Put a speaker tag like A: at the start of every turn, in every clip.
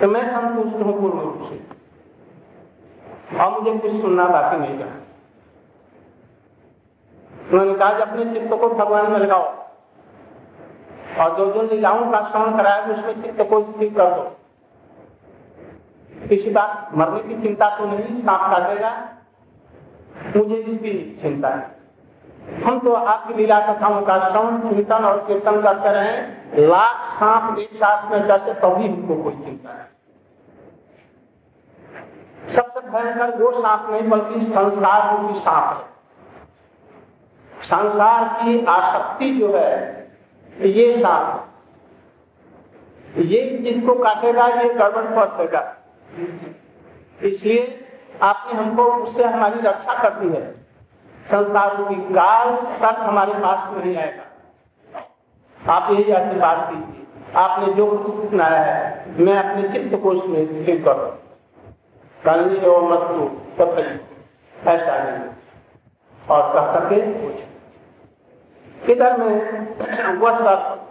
A: तो मैं संतुष्ट हूँ पूर्ण रूप से और मुझे कुछ सुनना बाकी नहीं रहा उन्होंने कहा अपने चित्त को भगवान में लगाओ और जो जो लीलाओं का श्रवण कराया उसमें चित्त को स्थिर कर दो किसी बात, मरने की चिंता तो नहीं सांप काटेगा मुझे इसकी चिंता है हम तो आपकी लीला कथाओं का श्रवण, चिंतन और कीर्तन करते रहे। लाख सांप एक साथ में जैसे तभी हमको कोई चिंता है सबसे भयंकर वो सांप नहीं, बल्कि संसार रूपी सांप है। संसार की आसक्ति जो है, ये सांप ये जिसको काटेगा? ये गड़बड़ पहुंचेगा इसलिए आपने हमको, उससे हमारी रक्षा कर दी है। संसार की काल तक हमारे पास नहीं आएगा। आप यही आशीर्वाद कीजिए। आपने जो कुछ सुनाया है, मैं अपने चित्त को उसमें स्थिर करो। और मस्तु तथई ऐसा नहीं। और कह सके इधर में वह सब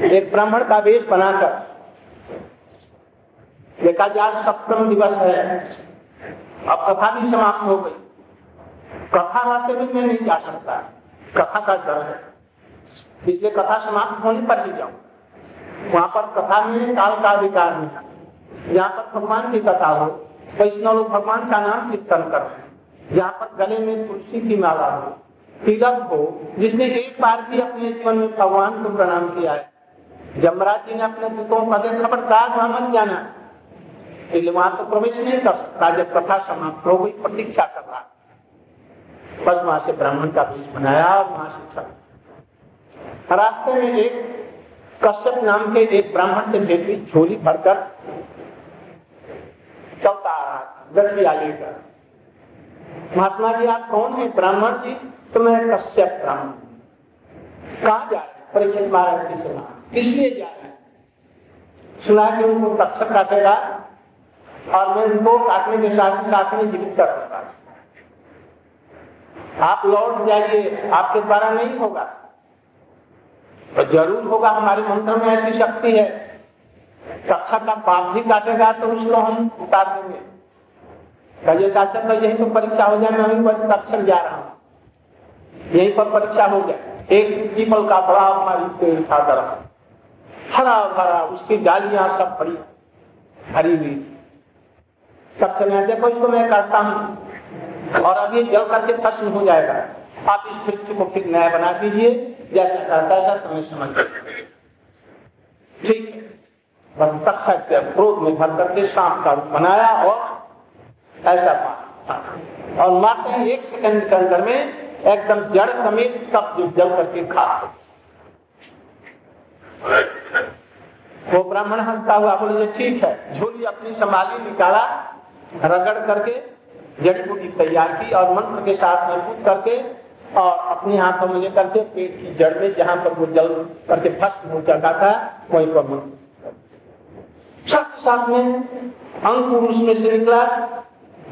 A: एक ब्राह्मण का वेश बनाकर देखा जाए सप्तम दिवस है। अब कथा भी समाप्त हो गई। कथा रास्ते में मैं नहीं जा सकता। कथा का डर है। इसलिए कथा समाप्त होने पर ही जाऊँ। वहाँ पर कथा में काल का अधिकार नहीं जहाँ पर भगवान की कथा हो, वैष्णव लोग भगवान का नाम कीर्तन कर जहाँ पर गले में तुलसी की माला हो, तिलक हो, जिसने एक बार भी अपने जीवन में भगवान को प्रणाम किया है। जमराज जी ने अपने दूतों का खबरदार वहाँ जाना इसलिए वहाँ तो प्रवेश नहीं कर सकता, जब कथा समाप्त हो गई, प्रतीक्षा कर रहा बस वहाँ से ब्राह्मण का बीज बनाया और वहाँ से चल। रास्ते में एक कश्यप नाम के एक ब्राह्मण से बेटी झोली भरकर चलता आ रहा था गठिया लेकर। महात्मा जी, आप कौन है? ब्राह्मण जी तो मैं कश्यप ब्राह्मण। कहा जा रहे परीक्षित महाराज की सुना किस लिए जा रहे सुना कि उनको तक्षक काटेगा और मैं उनको काटने के साथ ही साथ में जीवित कर सकता आप लौट जाइए, आपके द्वारा नहीं होगा। तो ज़रूर होगा, हमारे मंत्र में ऐसी शक्ति है। कक्षा का पाप भी काटेगा तो उसको हम उतार देंगे। कहिए काशक तो यही तो परीक्षा हो जाए, मैं वही कक्षक जा रहा हूँ। यही पर परीक्षा हो गया। एक पीपल का बड़ा हमारी पेड़ था हरा भरा, उसकी डालियाँ सब बड़ी हरी हुई सबसे मैं देखो इसको मैं करता हूँ। और ये जल करके प्रश्न हो जाएगा, आप इस वृक्ष को फिर नया बना दीजिए। जैसा करता है तुम्हें समझ ठीक क्रोध में भर करके सांप का रूप बनाया और ऐसा और मात्र एक सेकंड के अंदर में एकदम जड़ समेत सब जल करके खा वो ब्राह्मण हंसता हुआ बोले ठीक है। झोली अपनी संभाली, निकाला। रगड़ करके जड़ी बूटी तैयार की और मंत्र के साथ मज़बूत करके और अपने हाथों में लेकर के पेट की जड़ में जहाँ पर वो जल करके भस्म हो चुका था, वहीं पर मंत्र सब साथ में अंकुर उसमें से निकला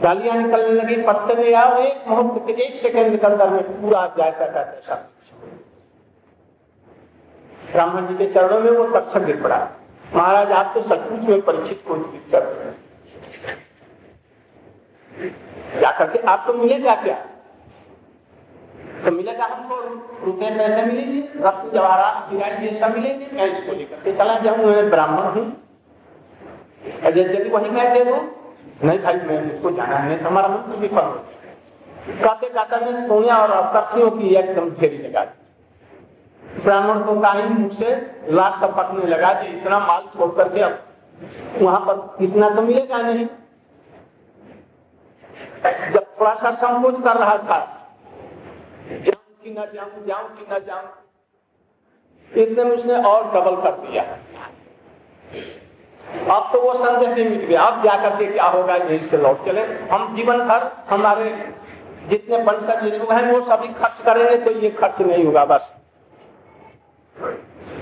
A: गालियाँ निकलने लगी, पत्ते में आओ, एक मुहूर्त के एक सेकंड के अंदर में पूरा जायका का सब। ब्राह्मण जी के चरणों में वो तक्षक गिर पड़ा। महाराज आप तो सचमुच में परीक्षित को कर रहे हैं। क्या करके आपको तो मिलेगा क्या? तो मिलेगा हमको, रुपये पैसे मिलेंगे रक्त जवाहरात ये सब मिलेंगे, मैं इसको लेकर के चला जाऊँ मैं ब्राह्मण हूँ। यदि वही मैं दे दू? नहीं भाई, मैं इसको जाना है तो हमारा मंत्र भी पढ़ कहते कहते मैं सोनिया और कथियों की एकदम फेरी लगा दी? ब्राह्मण को कहीं मुँह से लाश टपकने लगा कि इतना माल छोड़ करके अब वहाँ पर इतना तो मिलेगा नहीं। जब थोड़ा सा संकोच कर रहा था, जाऊँ कि न जाऊँ जाऊँ कि न जाऊँ एकदम उसने और डबल कर दिया। अब तो वो संदेह नहीं मिट गया। अब जाकर के क्या होगा? यही से लौट चले। हम जीवन भर हमारे जितने वंशज लोग हैं, वो सभी खर्च करेंगे तो ये खर्च नहीं होगा बस।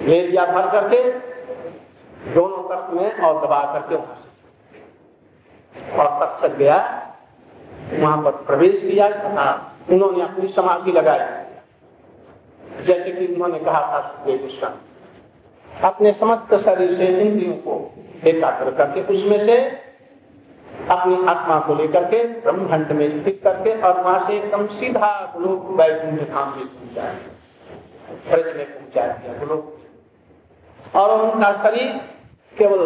A: ले लिया भर करके दोनों कर्त में और दबा करके और तक गया। वहाँ पर प्रवेश किया उन्होंने अपनी समाधि लगाई। जैसे कि उन्होंने कहा था गोस्वामी अपने समस्त शरीर से इंद्रियों को एकाग्र करके, उसमें से अपनी आत्मा को लेकर के, ब्रह्मंड में स्थित करके और वहाँ से एकदम सीधा लोग वैकुंठ धाम में पहुँचा ब्रज में पहुँचा दिया लोग और उनका शरीर केवल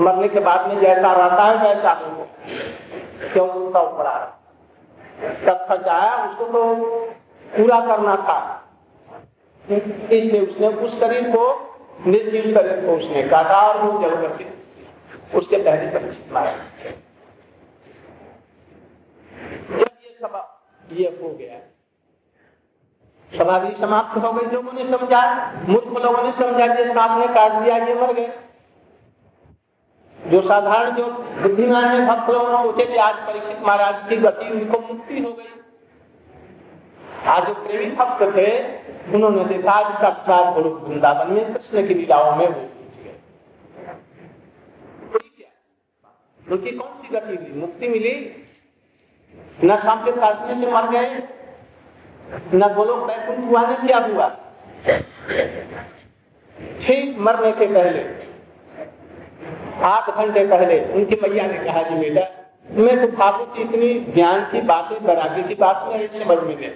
A: मरने के बाद में जैसा रहता है, वैसा क्यों उसका ऊपर तब खर्चाया उसको तो पूरा करना था। इसलिए उसने उस शरीर को, निर्जीव शरीर को उसने काटा और वो जल करके उसके पहले परीक्षित मारा जब ये सभा ये हो गया। भी समाप्त हो गई, लोगों ने समझा मूर्ख लोगों ने समझा कि सांप ने काट दिया, ये मर गए। जो साधारण जो बुद्धिमान है, भक्त लोग सोचे कि आज परीक्षित महाराज की गति उनको मुक्ति हो गई। आज जो प्रेमी भक्त थे, उन्होंने देखा आज साक्षात गुरु वृंदावन में कृष्ण की लीलाओं में वो उनकी कौन सी गति हुई? मुक्ति मिली? न शाम के काटने से मर गए, न बोलो बैकुंठ हुआ, ने क्या हुआ? ठीक मरने के पहले आठ घंटे पहले उनकी मैया ने कहा, जी बेटा, मैं तो भावुक इतनी ज्ञान की बातें बरागी की बात में इससे बड़ मिले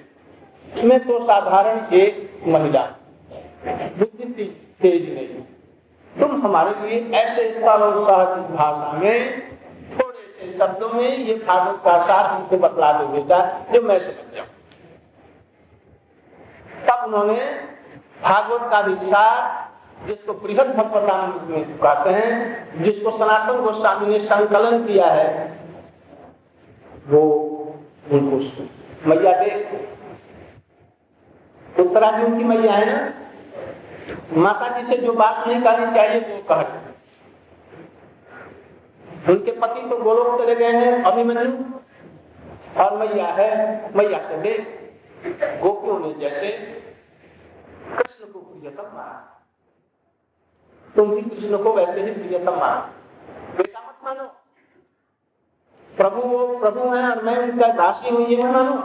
A: मैं तो साधारण एक महिला बुद्धि तेज नहीं तुम हमारे लिए ऐसे सरल भाषा में, थोड़े से शब्दों में ये भागवत का साथ हमको बतला दो बेटा, जो मैं समझ जाऊँ। तब उन्होंने भागवत का विचार जिसको बृहद भगवतान कहते हैं, जिसको सनातन गोस्वामी ने संकलन किया है, वो उनको मैया देख। उत्तराखंड की मैया है ना? माता जी से जो बात नहीं करनी चाहिए वो कह उनके पति तो गोलोक चले गए हैं, अभिमन्यु। और मैया है, मैया से देख। गोपियों ने जैसे कृष्ण को प्रियतम माना तुम भी कृष्ण को वैसे ही प्रियतम मानो। बेटा मत मानो। प्रभु वो प्रभु है और मैं उनका दासी हूँ, ये मानो।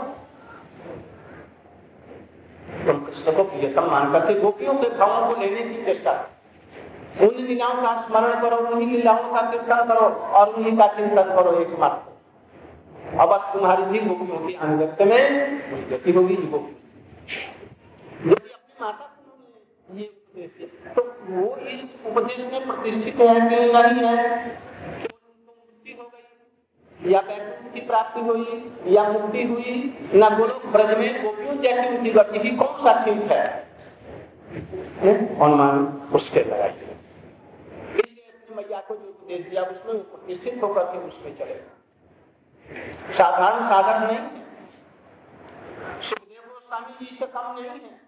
A: तुम कृष्ण को प्रियतम मान करके गोपियों के भावों को लेने की चेष्टा उन लीलाओं का स्मरण करो, उन्हीं लीलाओं का कीर्तन करो और उन्हीं का चिंतन करो एक मात्र अब तुम्हारी भी गोपियों की अनुगत्य में गति होगी गोपी। यदि अपनी माता ये तो वो इस उपदेश में प्रतिष्ठित है कि नहीं? है हो या वैकुंठ की प्राप्ति हुई? या मुक्ति हुई? न गोलोक ब्रज में गोपियों जैसी उनकी गति की कौन सा ठीक है? अनुमान उसके लगाइए मैया को जो उपदेश दिया उसमें प्रतिष्ठित होकर के उसमें चले। साधारण साधन नहीं। सुखदेव गोस्वामी जी से कम नहीं है।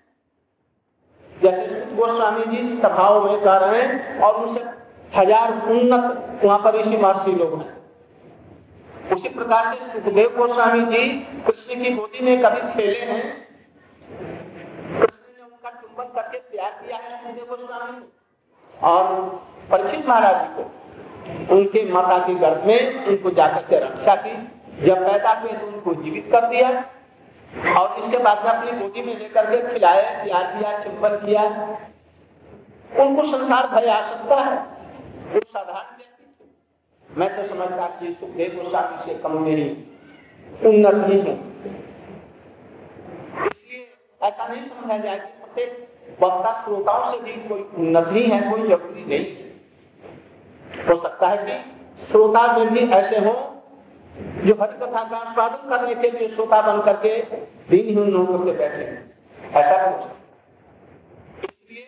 A: जैसे गोस्वामी जी सभाओं में कर रहे हैं और उनसे हज़ार उन्नत वहाँ पर ऋषि महर्षि लोग हैं। उसी प्रकार से सुखदेव गोस्वामी जी कृष्ण की गोदी में कभी खेले हैं। कृष्ण ने उनका चुंबन करके प्यार किया है सुखदेव गोस्वामी और परीक्षित महाराज जी को। उनके माता के गर्भ में उनको जाकर के रक्षा की। जब पैदा हुए तो उनको जीवित कर दिया। और इसके बाद में अपनी गोदी में लेकर के खिलाया, प्यार किया चुंबन किया। उनको संसार भय आ सकता है। वो साधारण व्यक्ति मैं तो समझता कि सुखदेव गोस्वामी से कम मेरी उन्नत है। इसलिए ऐसा नहीं समझा जाए कि प्रत्येक वक्ता श्रोताओं से भी कोई उन्नति है, कोई ज़रूरी नहीं। हो सकता है कि श्रोता में भी ऐसे हों जो हरि कथा का स्वागत करने के लिए श्रोता बन करके दिनहीन होकर के बैठे ऐसा कुछ इसलिए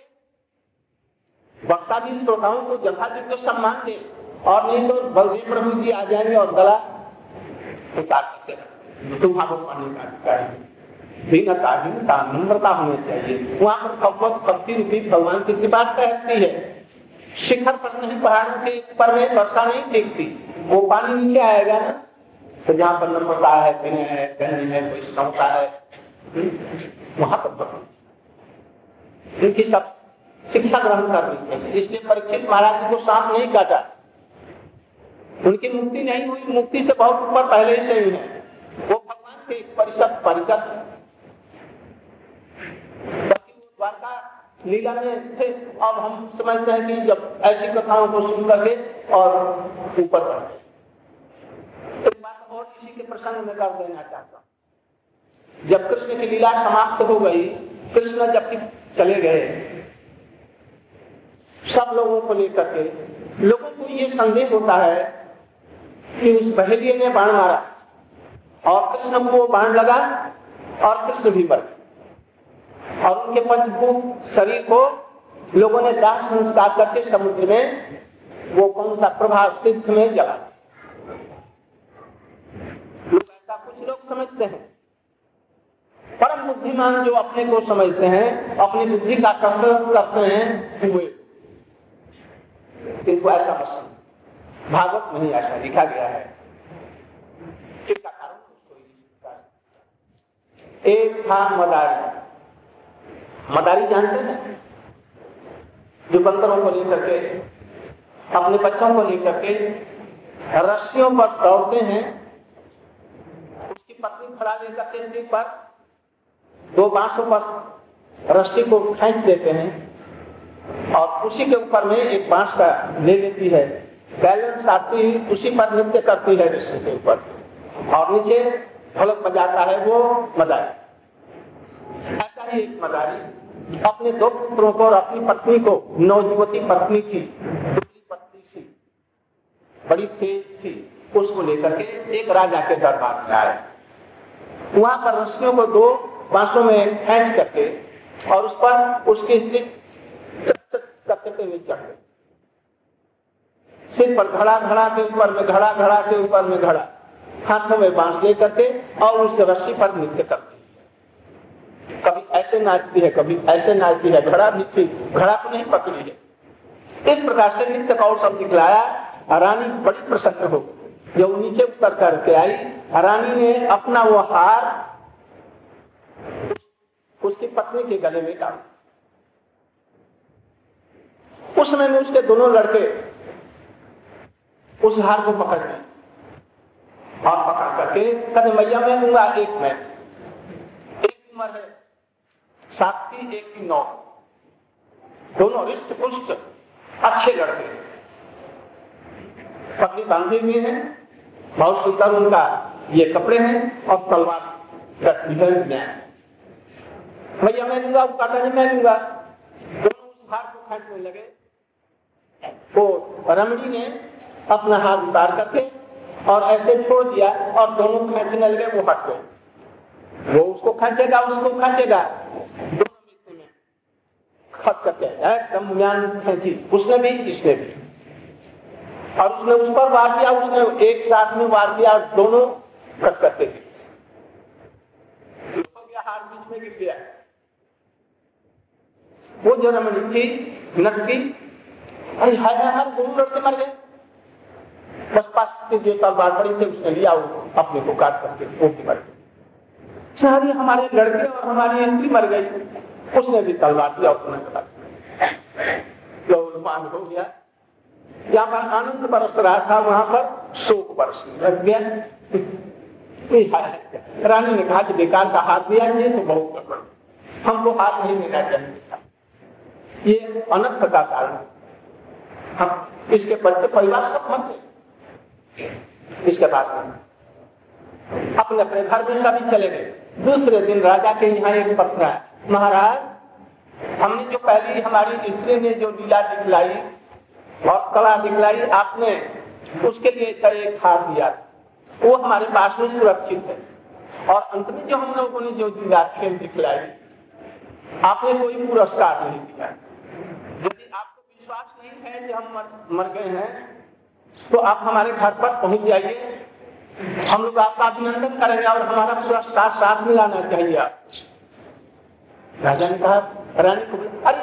A: वक्ता भी श्रोताओं को यथाचित सम्मान दे और नहीं तो बलदेव प्रभु जी आ जाएँगे और गला उतार सकते पानी का अधिकारी दीनता हिंसा नम्रता होनी चाहिए। वहाँ पर भगवत भक्ति रूपी भगवान की कृपा कहती है। शिखर पर नहीं, पहाड़ों के पर में, वर्षा नहीं देखती। वो पानी नीचे आएगा ना? तो जहाँ नम्रता है है धन्य है, कोई क्षमता है। वहाँ पर सब शिक्षा ग्रहण करनी चाहिए इसलिए परीक्षित महाराज को सांप नहीं काटा उनकी मुक्ति नहीं हुई, मुक्ति से बहुत ऊपर पहले ही से ही है। वो भगवान के परिषद परिषद। लीला में थे। अब हम समझते हैं कि जब ऐसी कथाओं को सुन करके और ऊपर बात प्रसंग में कर देना चाहता हूँ। जब कृष्ण की लीला समाप्त हो गई, कृष्ण जबकि चले गए, सब लोगों को लेकर के, लोगों को ये संदेह होता है कि उस बहेलिए ने बाण मारा और कृष्ण को बाण लगा और कृष्ण भी मर और उनके पंचभूत शरीर को लोगों ने दाह संस्कार करके समुद्र में वो कौन सा प्रभाव सिद्ध में जला लोग ऐसा लोग समझते हैं। परम बुद्धिमान जो अपने को समझते हैं, अपनी बुद्धि का कसरत करते हैं हुए इनको ऐसा पसंद भागवत में ही ऐसा लिखा गया है। एक था मदारी। मदारी जानते हैं? जो बंदरों को लेकर के, अपने बच्चों को लेकर के, रस्सियों पर दौड़ते हैं खड़ा लेकर के पर दो बांसों पर रस्सी को फेंक देते हैं और उसी के ऊपर में एक बाँस का ले लेती है। बैलेंस आती हुई उसी पर नृत्य करती है रस्सी के ऊपर। और नीचे ढोलक बजाता है वो मदारी। ऐसा ही एक मदारी। अपने दो पुत्रों को और अपनी पत्नी को नवजुवती पत्नी थी दूसरी पत्नी थी बड़ी तेज थी, उसको लेकर के एक राजा के दरबार में आए। वहाँ पर रस्सियों को दो बांसों में फेंक करके और उस पर उसकी स्त्री करते हुए चढ़ सिर पर घड़ा घड़ा के ऊपर में घड़ा घड़ा के ऊपर में घड़ा, हाथों में बाँस ले करके और उस रस्सी पर नृत्य करते कभी ऐसे नाचती है, कभी ऐसे नाचती है, घड़ा थी घड़ा को नहीं पकड़ी है। इस प्रकार से नृत्य का और सब निकलाया, रानी बड़ी प्रसन्न हो जब नीचे उतर करके आई रानी ने अपना वो हार उसकी पत्नी के गले में डाल उस समय में उसके दोनों लड़के उस हार को पकड़ लें और पकड़ करके कहते, मैया, मैं दूँगा एक में। एक उम्र है सात की एक की नौ। दोनों रिष्ट पुष्ट अच्छे लड़के। पत्नी बांधे हुए हैं। बहुत सुंदर उनका ये कपड़े हैं और तलवार भैया, मैं दूँगा काटा नहीं मैं दूँगा। दोनों उस हार को खेचने लगे। वो रमणी ने अपना हाथ उतार करके और ऐसे छोड़ दिया और दोनों खेचने लगे, वो हट गए। वो उसको खेचेगा उसको खेचेगा। दोनों में खत करके एकदम उसने भी, इसने भी। और उसने उस पर वार किया उसने एक साथ में वार किया दोनों कट करते थे। हार बीच में गिर गया। वो जो रमणी थी नटकी अरे हाय हाय दोनों लड़के मर गए। बस पास के जो तलवार पड़ी थे, उसने लिया, वो अपने को काट करके वो भी मर गए। सारी हमारे लड़के और हमारी स्त्री मर गई। उसने भी तलवार दिया उसने मान हो गया। यहाँ पर आनंद बरस रहा था, वहाँ पर शोक बरस लग गया। रानी ने कहा बेकार का हाथ दिया, ये तो बहुत गड़बड़ हमको हाथ नहीं देना चाहिए ये अनर्थ का कारण हम इसके बच्चे परिवार सब मत इसके बाद अपने अपने घर में सभी चले गए। दूसरे दिन राजा के यहाँ एक पत्र है महाराज, हमने जो पहली हमारी स्त्री ने जो लीला दिखलाई और कला दिखलाई आपने उसके लिए एक हाथ दिया वो हमारे पास में सुरक्षित है। और अंत में जो हम लोगों ने जो लीला खेल दिखलाई आपने कोई पुरस्कार नहीं दिया। यदि आपको विश्वास नहीं है कि हम मर, मर गए हैं तो आप हमारे घर पर पहुँच जाइए। हम लोग आपका अभिनंदन करेंगे और हमारा पुरस्कार साथ मिलाना चाहिए। आप राजा ने कहा रानी को अरे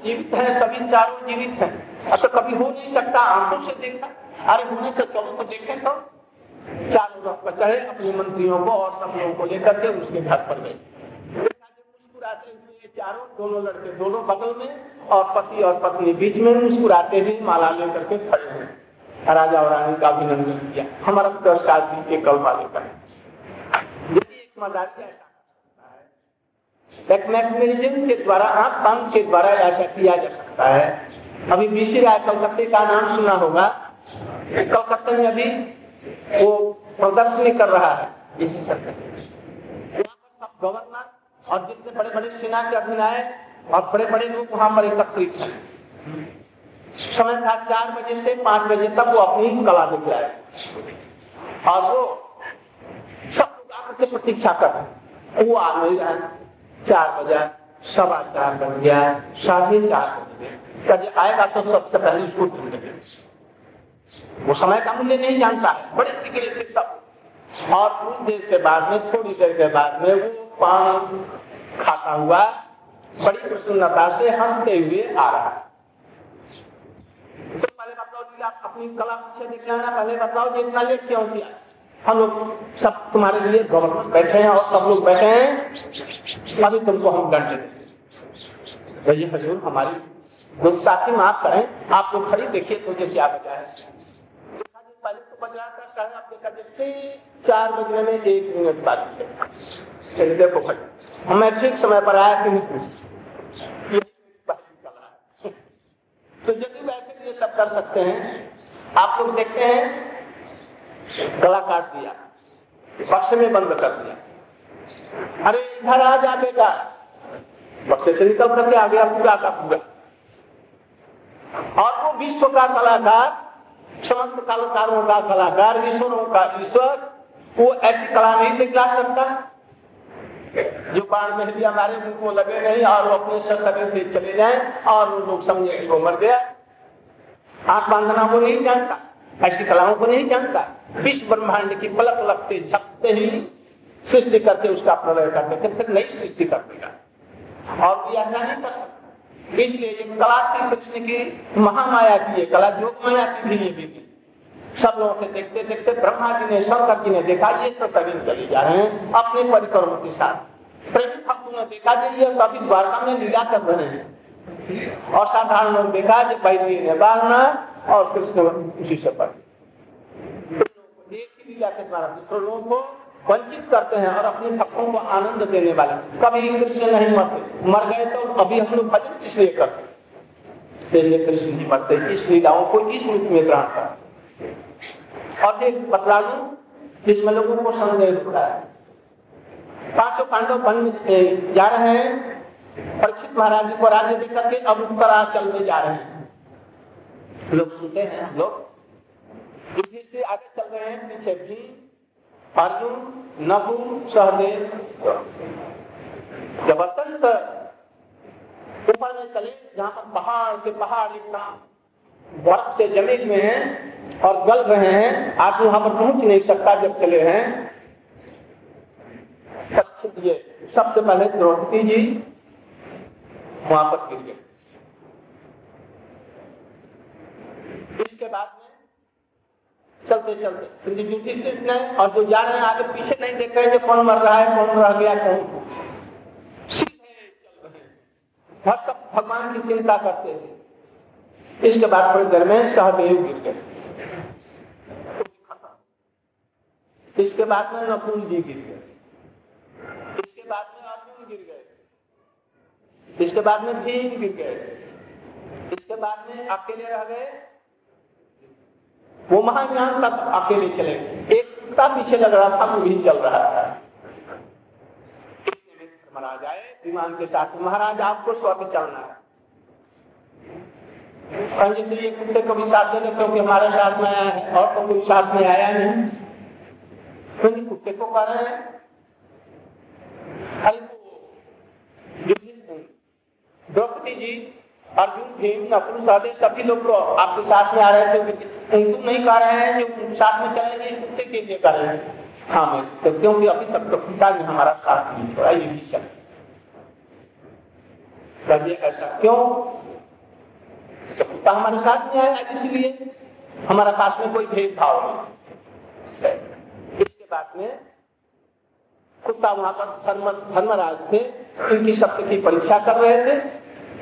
A: जीवित है, सभी चारों जीवित हैं। अब तो कभी हो नहीं सकता, आँखों से देखा। अरे, होने से चलो तो देखे तो चारों रथ पर चढ़े, अपने मंत्रियों को और सब लोगों को लेकर के उसके घर पर गए। मुस्कुराते हुए चारों, दोनों लड़के दोनों बगल में और पति और पत्नी बीच में मुस्कुराते हुए माला लेकर के खड़े हैं राजा और रानी का अभिनंदन किया। हमारा पुरस्कार दी के कल वाले का यदि एक मज़ाक ऐसा मैकेनिज्म के द्वारा आँख बाँध के द्वारा ऐसा किया जा सकता है। अभी बीसी राय कलकत्ते का नाम सुना होगा। कलकत्ते में अभी वो प्रदर्शनी कर रहा है। इसी सरकार। गवर्नर और जितने बड़े बड़े सेना के अधिनायक और बड़े बड़े लोग वहाँ पर एकत्रित हैं। समय था चार बजे से पाँच बजे तक वो अपनी कला दिख रहा और वो सब लोग आकर के प्रतीक्षा कर रहे वो आ रहे चार बजा सवा चार बज गया साढ़े चार बज गए आएगा तो सबसे पहले उसको ढूंढेंगे वो समय का मूल्य नहीं जानता है। बड़े निकले थे सब। और कुछ देर के बाद में, थोड़ी देर के बाद में वो पान खाता हुआ बड़ी प्रसन्नता से हँसते हुए आ रहा है। तो पहले बताओ जी आप अपनी कला पीछे देख लेना पहले बताओ जी इतना लेट क्यों किया? हम लोग सब तुम्हारे लिए गवर्नर बैठे हैं और सब लोग बैठे हैं। अभी तुमको हम दंड दें तो हजूर, हमारी गुस्साखी माफ़ करें। आप लोग खड़ी देखिए तुझे क्या बचा है पहले तो बज रहा था साढ़े आप देखा देखते चार बजने में एक मिनट बाद देखो खड़ी। हमें ठीक समय पर आया कि नहीं? तो यदि वैसे ये सब कर सकते हैं। आप लोग देखते हैं गला काट दिया, बक्से में बंद कर दिया। अरे, इधर आ जा बेटा। बक्से से निकल करके आ गया पूरा का पूरा। और वो विश्व का कलाकार, समस्त कलाकारों का कलाकार, ईश्वरों का ईश्वर, वो ऐसी कला नहीं दिखला सकता जो बाढ़ में भी हमारे मुँह को लगे नहीं, और वो अपने शरीर से चले जाए, और लोग समझे कि वो मर गया। आँख बांधना वो नहीं जानता। ऐसी कलाओं को नहीं जानता। विश्व ब्रह्मांड की पलक लगते झपते ही सृष्टि करके उसका प्रलय करते थे फिर नई सृष्टि कर देगा। और यह नहीं कर सकता। इसलिए कला की कृष्ण की महामाया की कला योग माया की भी ये भी सब लोगों से देखते देखते ब्रह्मा जी ने शंकर जी ने देखा, ये सब कभी चले जा रहे हैं। अपने परिक्रमों के साथ। प्रेम भक्तों ने देखा कि ये कभी द्वारका में लीला कर रहे हैं। और साधारण लोग देखा कि भाई ने बारना और कृष्ण उसी से पढ़ लीला के द्वारा दूसरे लोगों को वंचित करते हैं और अपने भक्तों को आनंद देने वाले कभी कृष्ण नहीं मरते। मर गए तो अभी हम लोग भजन किस लिए करते कृष्ण जी मरते। इस लीलाओं को इस रूप में ग्रहण कर और एक बतला दू, जिसमें लोगों को संदेह हो रहा है। पाँचों पांडव बन जा रहे हैं। परीक्षित महाराज जी को राज्य दे करके अब उत्तराचल में जा रहे हैं। लोग सुनते हैं, लोग युद्धि से आगे चल रहे हैं, पीछे भी। अर्जुन नबू सहदेव। ज़बरदस्त ऊपर में चले, जहाँ पर पहाड़ के पहाड़ इतना बर्फ़ से जमे हुए हैं और गल रहे हैं आप वहाँ पर पहुँच नहीं सकता जब चले हैं। सबसे पहले द्रौपदी जी वहाँ पर गिर गए। इसके बाद में चलते चलते। ड्यूटी ने और जो जा रहे हैं, आगे पीछे नहीं देख रहे कौन मर रहा है, कौन रह गया कौन? सीधे चल रहे हैं सब भगवान की चिंता करते हैं। इसके बाद थोड़ी देर में सहदेव गिर गए इसके बाद में नकुल जी गिर गए। इसके बाद में अर्जुन गिर गए। इसके बाद में भीम गिर गए। इसके बाद में अकेले रह गए। वो महाज्ञान तक अकेले चले। एक कुत्ता पीछे लग रहा था वो भी चल रहा था। महाराज आए, विमान के साथ, महाराज आपको स्वर्ग चलना है। ये कुत्ते को भी साथ देने क्योंकि हमारे साथ में आया है, और तो कोई साथ में आया नहीं। क्योंकि कुत्ते को कह रहे हैं। द्रौपदी जी, अर्जुन भीम, नकुल सभी लोग तो आपके साथ में आ रहे थे तुम नहीं कह रहे हैं जो साथ में चलेंगे कुत्ते के लिए कर रहे हैं। हाँ मैं तो क्योंकि अभी तक तो पिता ने हमारा साथ नहीं छोड़ा, ये भी कहिए ऐसा क्यों? तो हमारे साथ में आया इसलिए हमारा पास में कोई भेदभाव नहीं। इसके बाद में कुत्ता वहाँ पर धर्मराज थे इनकी शक्ति की परीक्षा कर रहे थे।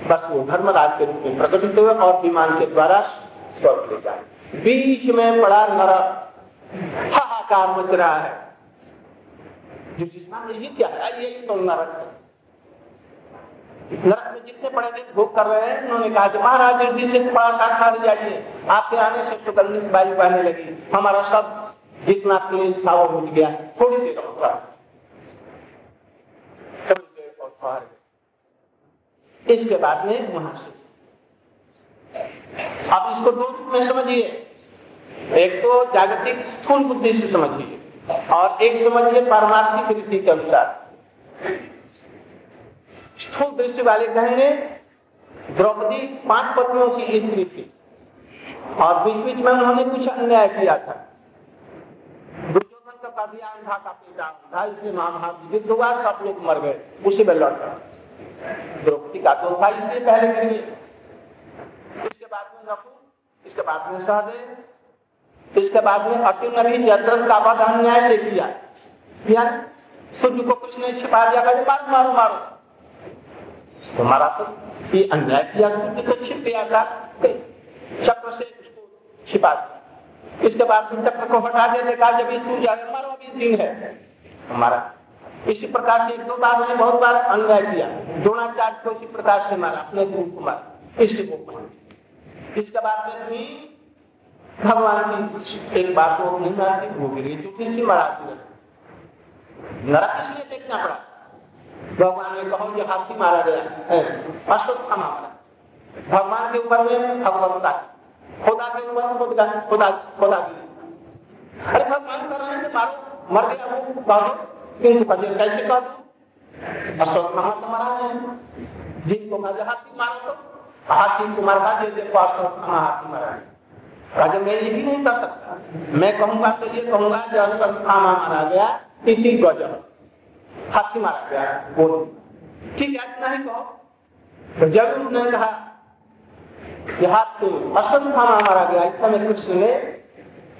A: बस वो धर्मराज के रूप में प्रकटित हुए और विमान के द्वारा स्वर्ग ले जाए। बीच में पड़ा नरक हाहाकार मच रहा है। ये क्या है? ये तो नरक नरक में जितने बड़े दिन भोग कर रहे हैं, उन्होंने कहा कि महाराज जल्दी से थोड़ा सा खा जाइए आपके आने से सुगंधित वायु बहने लगी। हमारा सब जितना क्लेश था वो मिट गया। थोड़ी देर थोड़ी इसके बाद में वहाँ से आप इसको दो रूप में समझिए। एक तो जागतिक स्थूल बुद्धि से समझिए और एक समझिए पारमार्थिक रीति के अनुसार। स्थूल दृष्टि वाले कहेंगे, द्रौपदी पाँच पत्नियों की स्त्री थी और बीच बीच में उन्होंने कुछ अन्याय किया था। दुर्योधन का भी अंधा का पिता अंधा इसलिए महाभारत युद्ध हुआ सब लोग मर गए, उसी में लौट। द्रौपदी का तो था इसलिए पहले के लिए इसके बाद में इसके बाद में सहदेव इसके बाद में अति नबी जत्रन का वध अन्याय से किया। सूर्य को कुछ नहीं छिपा दिया मारो मारो। मारो तुम्हारा तो ये अन्याय किया सूर्य तो छिप गया था। चक्र से उसको छिपा दिया। इसके बाद में चक्र को हटा देने का जब इस मारो अभी दिन है। हमारा इसी प्रकार से दो बार मैंने बहुत बार अन्याय किया। द्रोणाचार्य को इसी प्रकार से मारा, अपने गुरु को मारा। इसके बाद में भी भगवान की एक बात को नहीं मारती वो गिरी चुकी सी मरा नरक इसलिए देखना पड़ा। भगवान ने कहो हाथी मारा गया मारा भगवान के ऊपर में खुदा के ऊपर खुदा खुदा खुदा की अरे भगवान कर रहे हैं मारो, मर गया वो किंतु कभी कैसे कह दो? अश्वत्थामा तो मरा है। जिनको कहा हाथी मारो तो हाथी को मार का देखो अश्वत्थामा हाथी मारा राजा मैं ये भी नहीं कर सकता। मैं कहूँगा तो ये कहूँगा, जो अश्वत्थामा मारा गया, इसी गजब हाथी मारा गया, बोल। ठीक है, इतना ही कहो। तो जब उसने कहा कि हाथी अश्वत्थामा मारा गया इस समय कृष्ण ने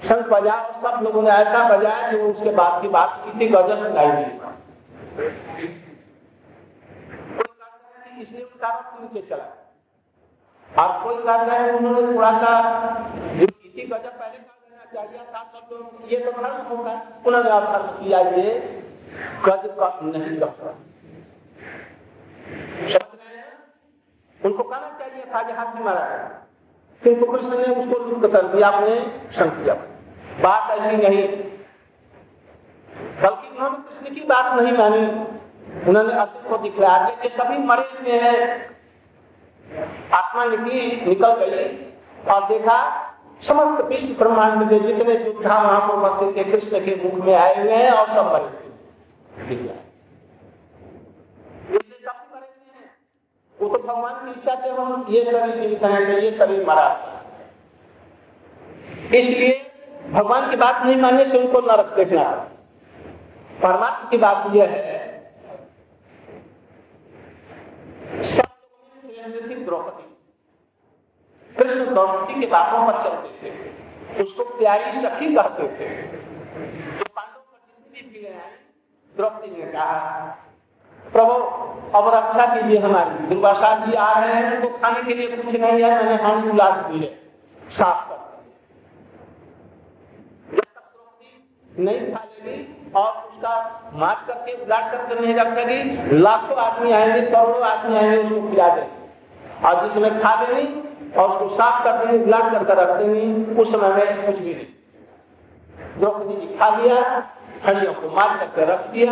A: शंख बजा और सब लोगों ने ऐसा बजाया कि उसके बाद की बात किसी गजब सुनाई दी। इसलिए उसका नीचे चला। और कोई कहता है, उन्होंने थोड़ा सा पहले कर चाहिए था लोग ये तो होगा। अवसर किया ये का नहीं उनको कहना चाहिए था हाथ में मारा किंतु कृष्ण ने उसको लुप्त कर दिया शंख दिया बात ऐसी नहीं। बल्कि उन्होंने कृष्ण की बात नहीं मानी। उन्होंने अस्तित्व को दिखलाया कि सभी मरे हुए हैं। आत्मा निकली निकल गई। और देखा, समस्त विश्व ब्रह्मांड के जितने युद्धा वहाँ पर उपस्थित थे, कृष्ण के मुख में आए हुए हैं और सब मरे वो तो भगवान की इच्छा से हम ये शरीर जीवित हैं ये शरीर मरा इसलिए भगवान की बात नहीं मानने से उनको नरक देखना परमात्मा की बात यह है द्रौपदी। कृष्ण द्रौपदी के बातों पर चलते थे। उसको प्यारी सखी कहते थे। तो पांडव पर भी द्रौपदी ने कहा, प्रभु, अब रक्षा कीजिए हमारी दुर्वासा जी आ रहे हैं, उनको खाने के लिए कुछ नहीं है, मैंने हानि बुला दी है साफ़ कर नहीं खा लेगी और उसका मार करके उलाट करके नहीं रख सकेगी लाखों आदमी आएँगे, करोड़ों आदमी आएँगे, उसको खिला देंगे। और जिसमें खा देंगी और उसको साफ़ कर देंगे उलाट करके रख देंगी उस समय में कुछ भी नहीं। द्रौपदी जी खा लिया, हड्डियों को मार करके रख दिया,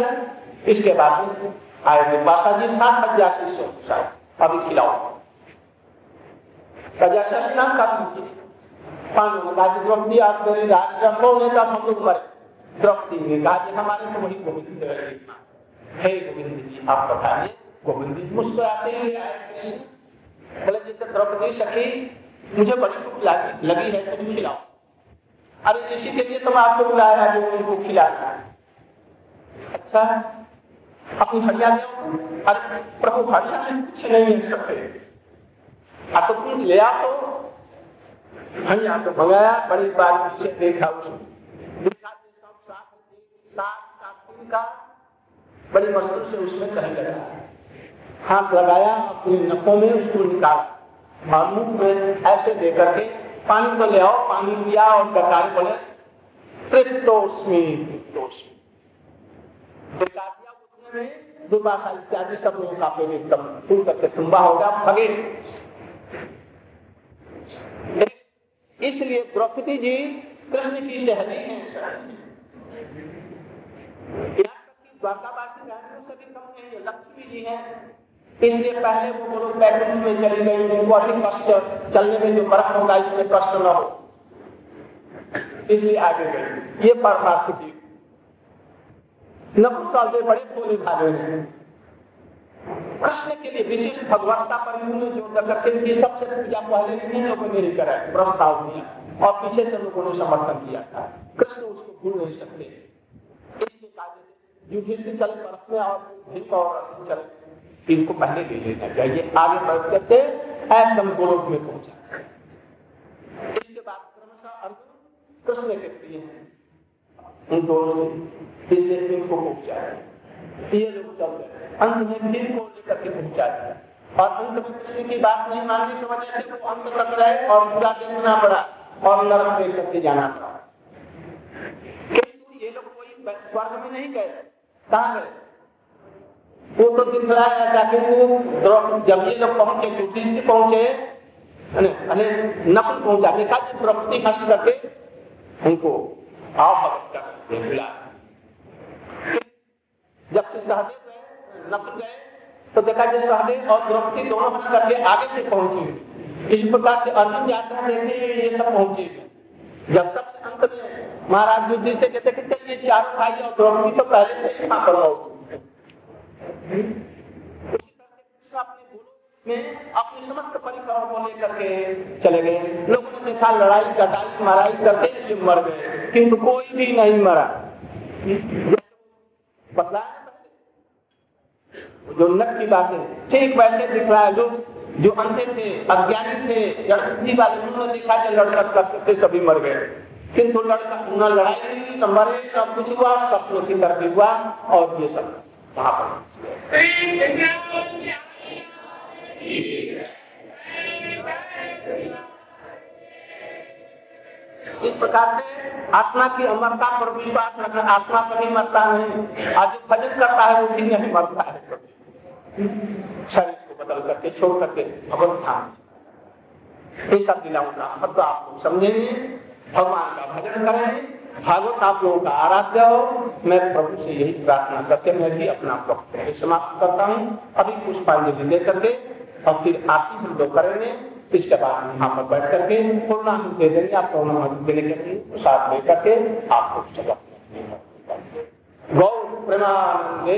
A: इसके बाद में आए थे बासा जी सात हज़ार शिष्यों अभी खिलाओ। प्रजाशा स्नान का पांडव ने कहा द्रौपदी आप मेरे राज रखो हम लोग मरे। द्रौपदी हमारे तो वही गोविंद गोविंद जी, आप बताइए, गोविंद जी मुस्कुराते बोले जैसे द्रौपदी सखी मुझे बड़ी भूख लगी है तो खिलाओ। अरे इसी के लिए तो मैं आपको बुलाया जो उनको खिलाना है। अच्छा अपनी हड़िया अरे प्रभु, हड़िया में कुछ नहीं मिल सकते। तो तुम ले आ तो। हड़िया तो मंगाया बड़ी बार पीछे देखा उसको का बड़ी मस्ती से उसमें कहीं लगा हाथ लगाया, अपने नफों में उसको निकाला। मुँह में ऐसे देकर के पानी तो ले आओ, पानी पिया और सरकार बोले तृप्तोष्मी इत्यादि सब लोगों का एकदम फूल करके तुम्बा भगे। इसलिए द्रौपदी जी कृष्ण की सहेली है। कम नहीं लक्ष्मी जी है। इसलिए पहले वो लोग बैठक में चली गई उनको अधिक कष्ट चलने में जो बर्फ़ होगा, इसमें कष्ट न हो। इसलिए आगे गई ये परमार्थ की। नपुंसाल से बड़े भोले भागे हैं कृष्ण के लिए विशिष्ट भगवत्ता पर जो करके की सबसे पूजा पहले इन्हीं लोगों ने करा प्रस्ताव दिया और पीछे से लोगों ने समर्थन किया था। कृष्ण उसको भूल नहीं सकते। कार्य युधिष्ठिर चल में और भीम और चल। इनको पहले ले लेना चाहिए। आगे बढ़ करके एकदम गोलोक में पहुँचा। इसके बाद क्रमशः अर्जुन कृष्ण के प्रिय उन दोनों से इनको पहुँचा ये लोग चल अंत में को लेकर के पहुँचा दिया और अंत में कृष्ण की बात नहीं मानने की वजह से वो अंत तक रहे और पूरा पड़ा और नरक में करके जाना पड़ा। ये लोग कोई स्वर्ग में नहीं गए। कहा गए? वो तो दिख रहा है जाके वो जब ये लोग पहुँचे दूसरी से पहुँचे अरे नकल पहुँचा देखा कि द्रौपदी हंस करके उनको आओ भगत कर बुला जब से सहदेव गए नकल गए तो देखा कि सहदेव और द्रौपदी दोनों हंस करके आगे से पहुँची इस प्रकार से अर्जुन यात्रा देखते ये सब पहुँचे जब सबसे अंत में महाराज युद्धि से कहते कि चलिए चारों भाई और द्रौपदी तो पहले से यहाँ पर अपने समस्त परिकरों को लेकर के चले गए लोगों ने देखा लड़ाई कटाई मराई करते हुए मर गए किंतु कोई भी नहीं मरा बतला जो नट की बात है ठीक वैसे दिख रहा है। जो जो अंधे थे अज्ञानी थे या वाले उन्होंने देखा कि करते थे सभी मर गए किंतु लड़का न लड़ाई न मरे सब कुछ हुआ सब तरफ़ हुआ और ये सब वहाँ पर इस प्रकार से आत्मा की अमरता पर विश्वास रखना, आत्मा कभी मरता नहीं आज जो भजन करता है, वो भी नहीं मरता है। शरीर को बदल करके, छोड़ करके भगवत धाम ऐसा दिलाऊँगा मतलब आप लोग समझेंगे। भगवान का भजन करें भागवत आप लोगों का आराध्य हो। मैं प्रभु से यही प्रार्थना करके मैं भी अपना वक्तव्य समाप्त करता हूँ। अभी पुष्पांजलि दे करके और फिर आप ही हम लोग करेंगे, इसके बाद यहाँ पर बैठ करके पूर्णा दे देंगे, आप पूर्णाहुति देने के लिए साथ ले करके आपको गौ प्रेमानंदे।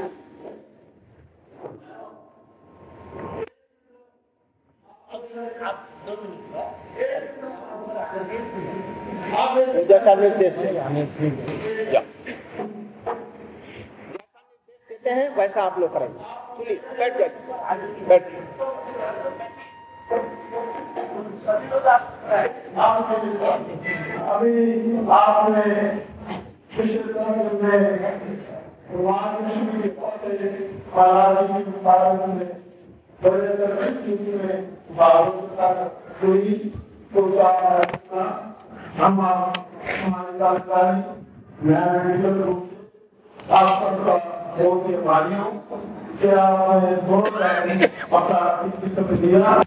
A: जैसा निर्देश देते हैं वैसा आप लोग करेंगे। सुनिए बैठ जाइए। बैठ
B: अभी आपने हम हमारी ही भारियों क्या आपने बहुत अपना दिया